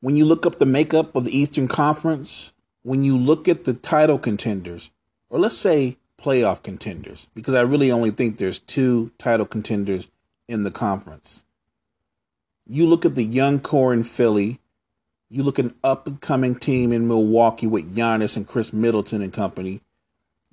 when you look up the makeup of the Eastern Conference, when you look at the title contenders, or let's say playoff contenders, because I really only think there's two title contenders in the conference. You look at the young core in Philly, you look at an up and coming team in Milwaukee with Giannis and Khris Middleton and company.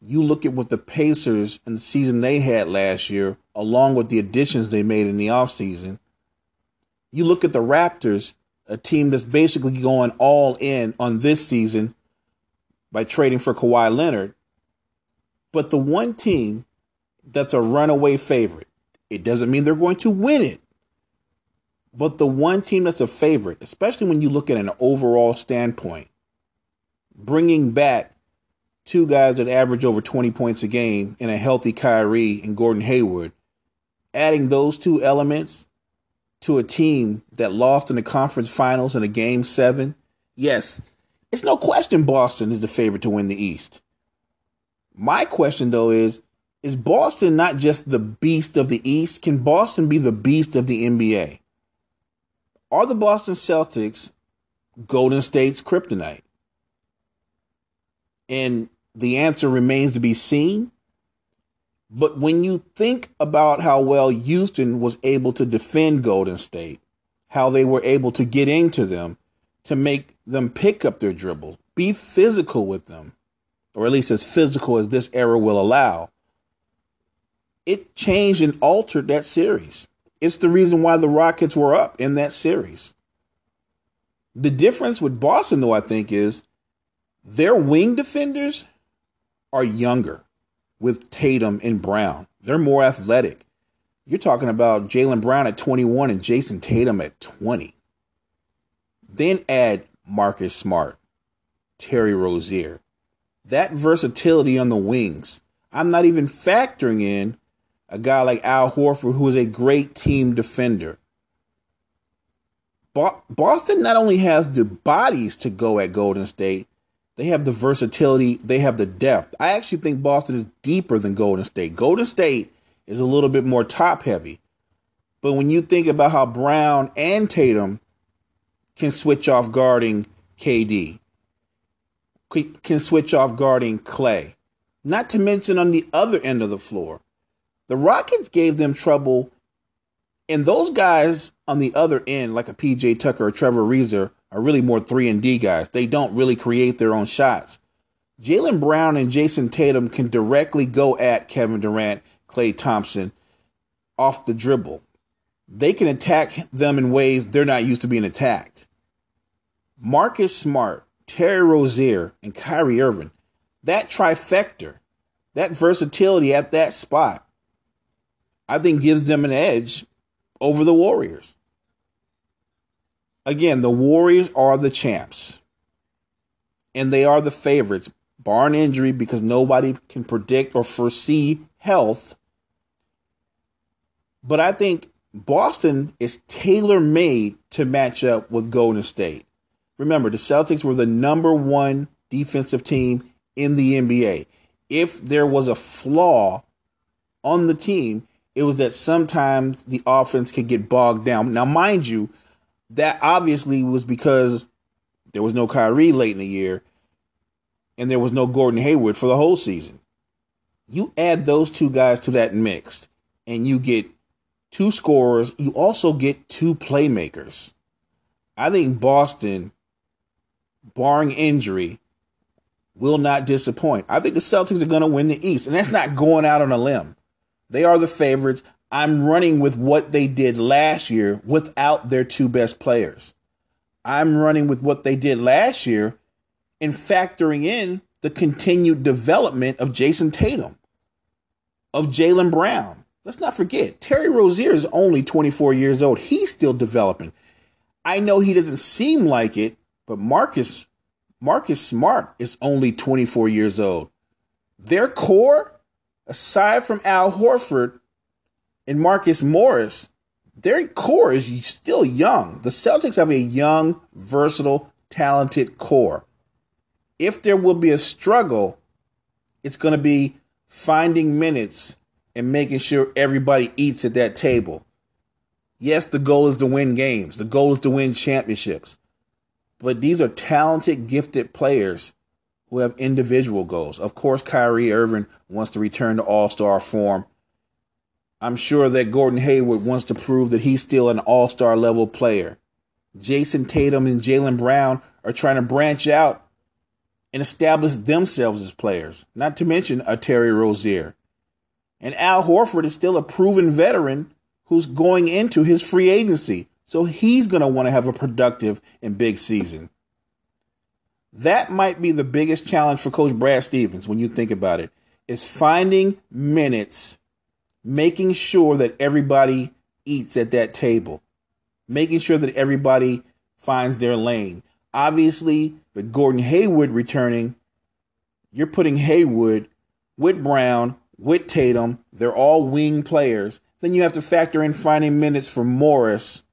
You look at what the Pacers and the season they had last year, along with the additions they made in the offseason. You look at the Raptors, a team that's basically going all in on this season by trading for Kawhi Leonard. But the one team that's a runaway favorite, it doesn't mean they're going to win it. But the one team that's a favorite, especially when you look at an overall standpoint, bringing back two guys that average over 20 points a game in a healthy Kyrie and Gordon Hayward, adding those two elements to a team that lost in the conference finals in a game seven, yes, it's no question Boston is the favorite to win the East. My question, though, is is Boston not just the beast of the East? Can Boston be the beast of the NBA? Are the Boston Celtics Golden State's kryptonite? And the answer remains to be seen. But when you think about how well Houston was able to defend Golden State, how they were able to get into them, to make them pick up their dribble, be physical with them, or at least as physical as this era will allow, it changed and altered that series. It's the reason why the Rockets were up in that series. The difference with Boston, though, I think, is their wing defenders are younger with Tatum and Brown. They're more athletic. You're talking about Jaylen Brown at 21 and Jayson Tatum at 20. Then add Marcus Smart, Terry Rozier. That versatility on the wings. I'm not even factoring in a guy like Al Horford, who is a great team defender. Boston not only has the bodies to go at Golden State, they have the versatility, they have the depth. I actually think Boston is deeper than Golden State. Golden State is a little bit more top heavy. But when you think about how Brown and Tatum can switch off guarding KD, can switch off guarding Klay, not to mention on the other end of the floor, the Rockets gave them trouble. And those guys on the other end, like a PJ Tucker or Trevor Ariza, are really more 3 and D guys. They don't really create their own shots. Jaylen Brown and Jayson Tatum can directly go at Kevin Durant, Klay Thompson off the dribble. They can attack them in ways they're not used to being attacked. Marcus Smart, Terry Rozier, and Kyrie Irving, that trifecta, that versatility at that spot, I think gives them an edge over the Warriors. Again, the Warriors are the champs. And they are the favorites, barring injury, because nobody can predict or foresee health. But I think Boston is tailor made to match up with Golden State. Remember, the Celtics were the number one defensive team in the NBA. If there was a flaw on the team, it was that sometimes the offense could get bogged down. Now, mind you, that obviously was because there was no Kyrie late in the year and there was no Gordon Hayward for the whole season. You add those two guys to that mix and you get two scorers, you also get two playmakers. I think Boston, barring injury, will not disappoint. I think the Celtics are going to win the East, and that's not going out on a limb. They are the favorites. I'm running with what they did last year without their two best players. I'm running with what they did last year and factoring in the continued development of Jayson Tatum, of Jaylen Brown. Let's not forget, Terry Rozier is only 24 years old. He's still developing. I know he doesn't seem like it, but Marcus Marcus Smart is only 24 years old. Their core aside from Al Horford and Marcus Morris, their core is still young. The Celtics have a young, versatile, talented core. If there will be a struggle, it's going to be finding minutes and making sure everybody eats at that table. Yes, the goal is to win games. The goal is to win championships. But these are talented, gifted players who have individual goals. Of course, Kyrie Irving wants to return to all star form. I'm sure that Gordon Hayward wants to prove that he's still an all star level player. Jayson Tatum and Jaylen Brown are trying to branch out and establish themselves as players, not to mention a Terry Rozier. And Al Horford is still a proven veteran who's going into his free agency. So he's going to want to have a productive and big season. That might be the biggest challenge for Coach Brad Stevens when you think about it, is finding minutes, making sure that everybody eats at that table, making sure that everybody finds their lane. Obviously, with Gordon Hayward returning, you're putting Hayward with Brown, with Tatum. They're all wing players. Then you have to factor in finding minutes for Morris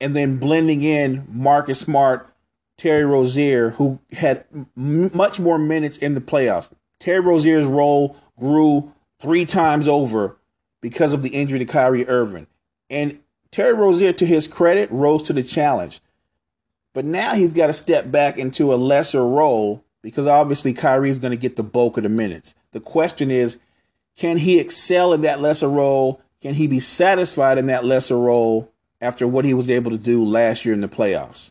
and then blending in Marcus Smart, Terry Rozier, who had m- much more minutes in the playoffs. Terry Rozier's role grew three times over because of the injury to Kyrie Irving. And Terry Rozier, to his credit, rose to the challenge. But now he's got to step back into a lesser role because obviously Kyrie is going to get the bulk of the minutes. The question is, can he excel in that lesser role? Can he be satisfied in that lesser role after what he was able to do last year in the playoffs?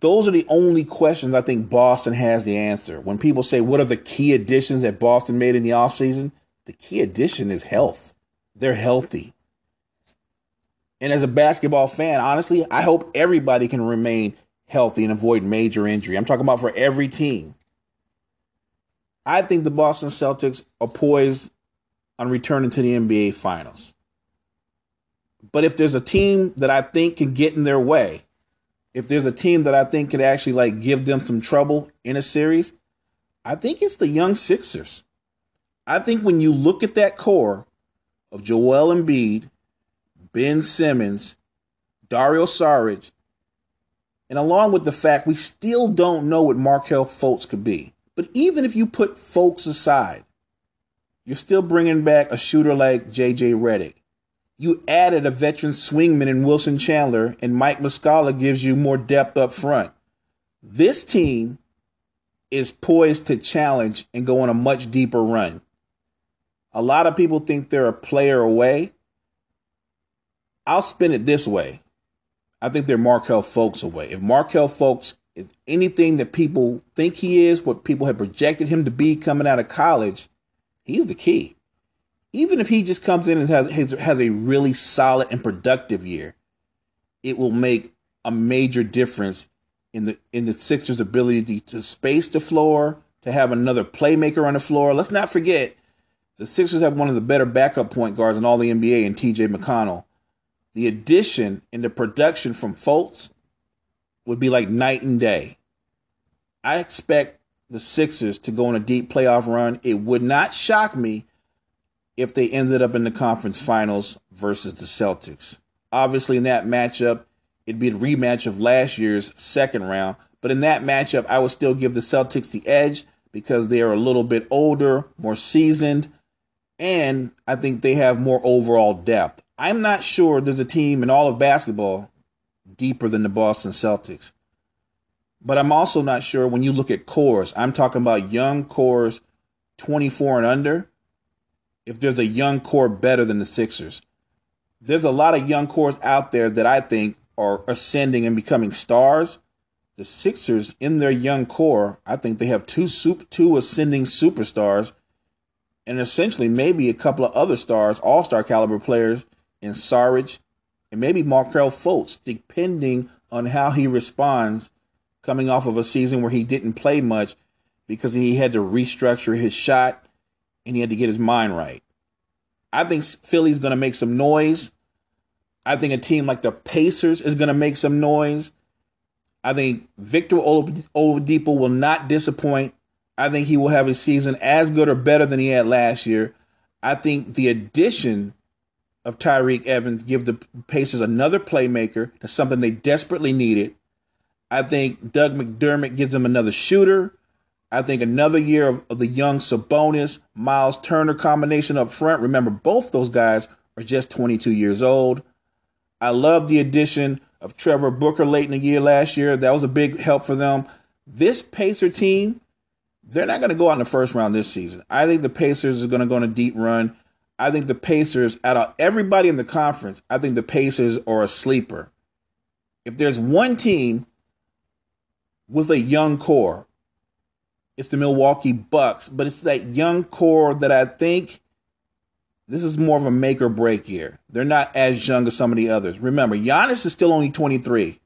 Those are the only questions I think Boston has the answer. When people say, what are the key additions that Boston made in the offseason? The key addition is health. They're healthy. And as a basketball fan, honestly, I hope everybody can remain healthy and avoid major injury. I'm talking about for every team. I think the Boston Celtics are poised on returning to the NBA Finals. But if there's a team that I think can get in their way, if there's a team that I think could actually like give them some trouble in a series, I think it's the young Sixers. I think when you look at that core of Joel Embiid, Ben Simmons, Dario Saric, and along with the fact we still don't know what Markelle Fultz could be. But even if you put Fultz aside, you're still bringing back a shooter like JJ Redick. You added a veteran swingman in Wilson Chandler, and Mike Muscala gives you more depth up front. This team is poised to challenge and go on a much deeper run. A lot of people think they're a player away. I'll spin it this way. I think they're Markelle Fultz away. If Markelle Fultz is anything that people think he is, what people have projected him to be coming out of college, he's the key. Even if he just comes in and has has a really solid and productive year, it will make a major difference in the in the Sixers' ability to space the floor, to have another playmaker on the floor. Let's not forget the Sixers have one of the better backup point guards in all the NBA in TJ McConnell. The addition and the production from Fultz would be like night and day. I expect the Sixers to go on a deep playoff run. It would not shock me if they ended up in the conference finals versus the Celtics. Obviously, in that matchup, it'd be a rematch of last year's second round. But in that matchup, I would still give the Celtics the edge because they are a little bit older, more seasoned, and I think they have more overall depth. I'm not sure there's a team in all of basketball deeper than the Boston Celtics. But I'm also not sure when you look at cores, I'm talking about young cores 24 and under, if there's a young core better than the Sixers. There's a lot of young cores out there that I think are ascending and becoming stars. The Sixers, in their young core, I think they have two two ascending superstars, and essentially maybe a couple of other stars, all star caliber players in Saric and maybe Markelle Fultz, depending on how he responds coming off of a season where he didn't play much because he had to restructure his shot and he had to get his mind right. I think Philly's going to make some noise. I think a team like the Pacers is going to make some noise. I think Victor Oladipo will not disappoint. I think he will have a season as good or better than he had last year. I think the addition of Tyreke Evans give the Pacers another playmaker. That's something they desperately needed. I think Doug McDermott gives them another shooter. I think another year of, of, the young Sabonis, Miles Turner combination up front. Remember, both those guys are just 22 years old. I love the addition of Trevor Booker late in the year last year. That was a big help for them. This Pacer team, they're not going to go out in the first round this season. I think the Pacers are going to go on a deep run. I think the Pacers, out of everybody in the conference, I think the Pacers are a sleeper. If there's one team with a young core, it's the Milwaukee Bucks, but it's that young core that I think this is more of a make or break year. They're not as young as some of the others. Remember, Giannis is still only 23.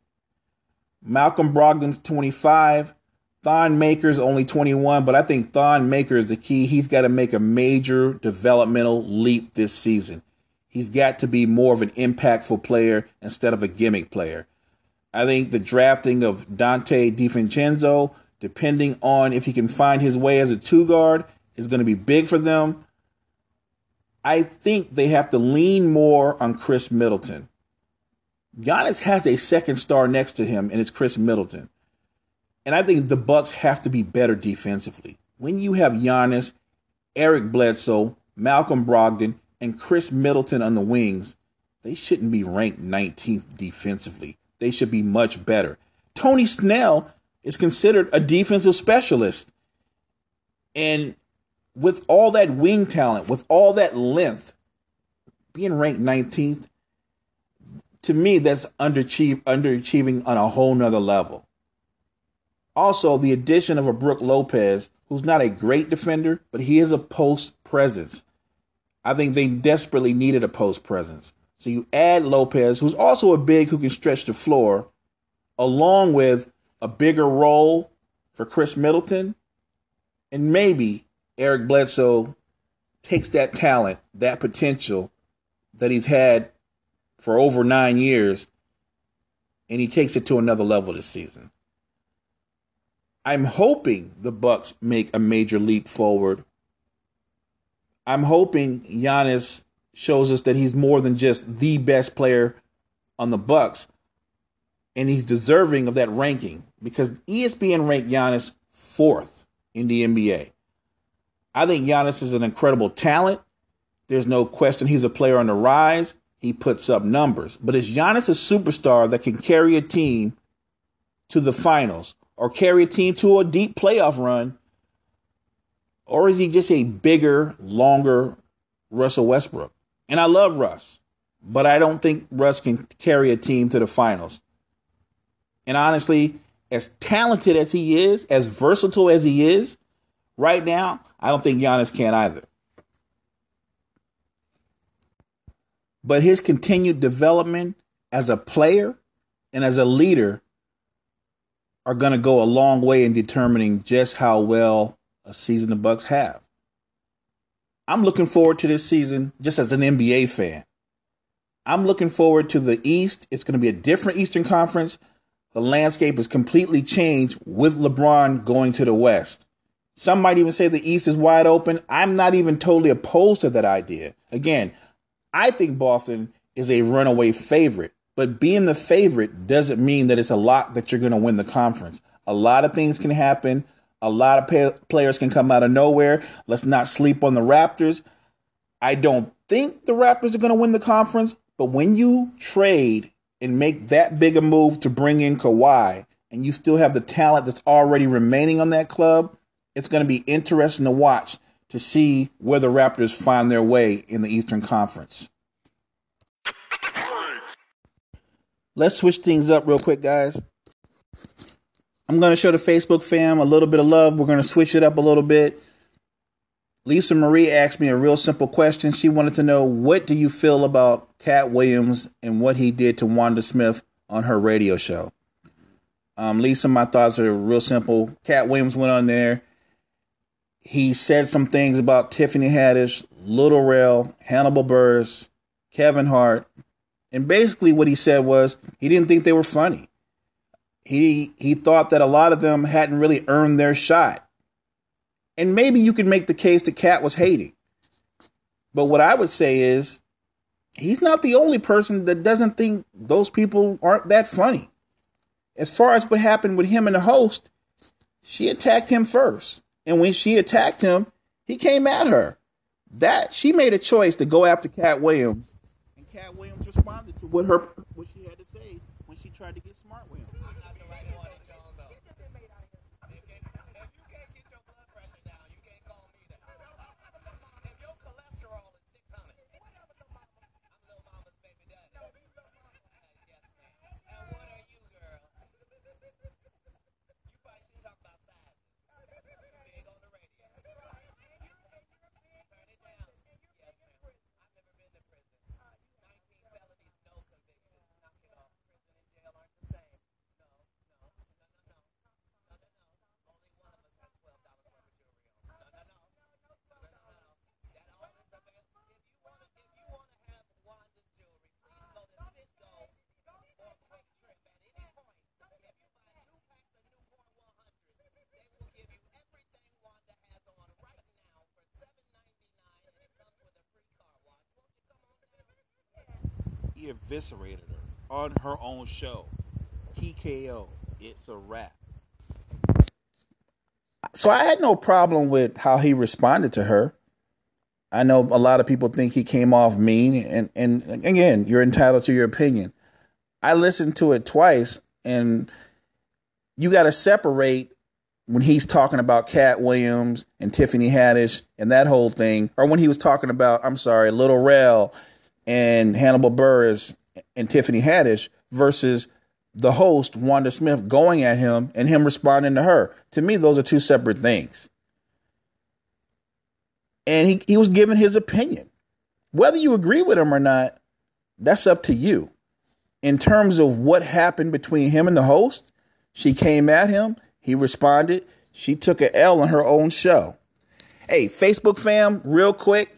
Malcolm Brogdon's 25. Thon Maker's only 21, but I think Thon Maker is the key. He's got to make a major developmental leap this season. He's got to be more of an impactful player instead of a gimmick player. I think the drafting of Donte DiVincenzo, depending on if he can find his way as a two guard, is going to be big for them. I think they have to lean more on Khris Middleton. Giannis has a second star next to him, and it's Khris Middleton. And I think the Bucks have to be better defensively. When you have Giannis, Eric Bledsoe, Malcolm Brogdon, and Chris Middleton on the wings, they shouldn't be ranked 19th defensively. They should be much better. Tony Snell is considered a defensive specialist. And with all that wing talent, with all that length, being ranked 19th, to me, that's underachieve, underachieving on a whole nother level. Also, the addition of a Brook Lopez, who's not a great defender, but he is a post presence. I think they desperately needed a post presence. So you add Lopez, who's also a big who can stretch the floor, along with a bigger role for Khris Middleton, and maybe Eric Bledsoe takes that talent, that potential that he's had for over nine years, and he takes it to another level this season. I'm hoping the Bucks make a major leap forward. I'm hoping Giannis shows us that he's more than just the best player on the Bucks, and he's deserving of that ranking because ESPN ranked Giannis fourth in the NBA. I think Giannis is an incredible talent. There's no question he's a player on the rise. He puts up numbers. But is Giannis a superstar that can carry a team to the finals or carry a team to a deep playoff run? Or is he just a bigger, longer Russell Westbrook? And I love Russ, but I don't think Russ can carry a team to the finals. And honestly, as talented as he is, as versatile as he is, right now, I don't think Giannis can either. But his continued development as a player and as a leader are going to go a long way in determining just how well a season the Bucks have. I'm looking forward to this season just as an NBA fan. I'm looking forward to the East. It's going to be a different Eastern Conference. The landscape has completely changed with LeBron going to the West. Some might even say the East is wide open. I'm not even totally opposed to that idea. Again, I think Boston is a runaway favorite, but being the favorite doesn't mean that it's a lock that you're going to win the conference. A lot of things can happen. A lot of players can come out of nowhere. Let's not sleep on the Raptors. I don't think the Raptors are going to win the conference, but when you trade and make that big a move to bring in Kawhi, and you still have the talent that's already remaining on that club, it's going to be interesting to watch to see where the Raptors find their way in the Eastern Conference. Let's switch things up real quick, guys. I'm going to show the Facebook fam a little bit of love. We're going to switch it up a little bit. Lisa Marie asked me a real simple question. She wanted to know what do you feel about Katt Williams and what he did to Wanda Smith on her radio show? Um, Lisa, my thoughts are real simple. Katt Williams went on there he said some things about Tiffany Haddish, Little Rel, Hannibal Buress, Kevin Hart, and basically what he said was he didn't think they were funny. He he thought that a lot of them hadn't really earned their shot. And maybe you could make the case that Katt was hating. But what I would say is he's not the only person that doesn't think those people aren't that funny. As far as what happened with him and the host, she attacked him first. And when she attacked him, he came at her. That she made a choice to go after Katt Williams, and Katt Williams responded to what her what she had to say when she tried to get eviscerated her on her own show. TKO. It's a wrap. So I had no problem with how he responded to her. I know a lot of people think he came off mean, and, and again, you're entitled to your opinion. I listened to it twice, and you got to separate when he's talking about Katt Williams and Tiffany Haddish and that whole thing, or when he was talking about, I'm sorry, Little Rel and Hannibal Buress and Tiffany Haddish versus the host, Wanda Smith, going at him and him responding to her. To me, those are two separate things. And he, he was giving his opinion. Whether you agree with him or not, that's up to you. In terms of what happened between him and the host, she came at him, he responded, she took a L on her own show. Hey, Facebook fam, real quick,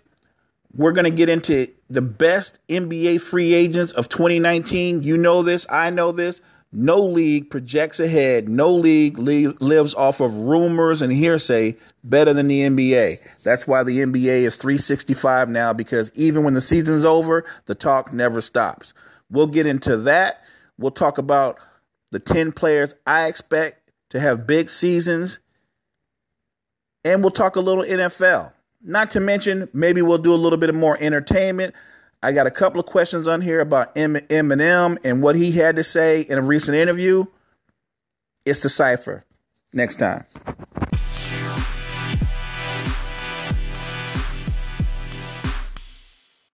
we're going to get into the best NBA free agents of 2019. You know this. I know this. No league projects ahead. No league lives off of rumors and hearsay better than the NBA. That's why the NBA is 365 now because even when the season's over, the talk never stops. We'll get into that. We'll talk about the 10 players I expect to have big seasons. And we'll talk a little NFL. Not to mention, maybe we'll do a little bit more entertainment. I got a couple of questions on here about Eminem and what he had to say in a recent interview. It's the Cypher. Next time.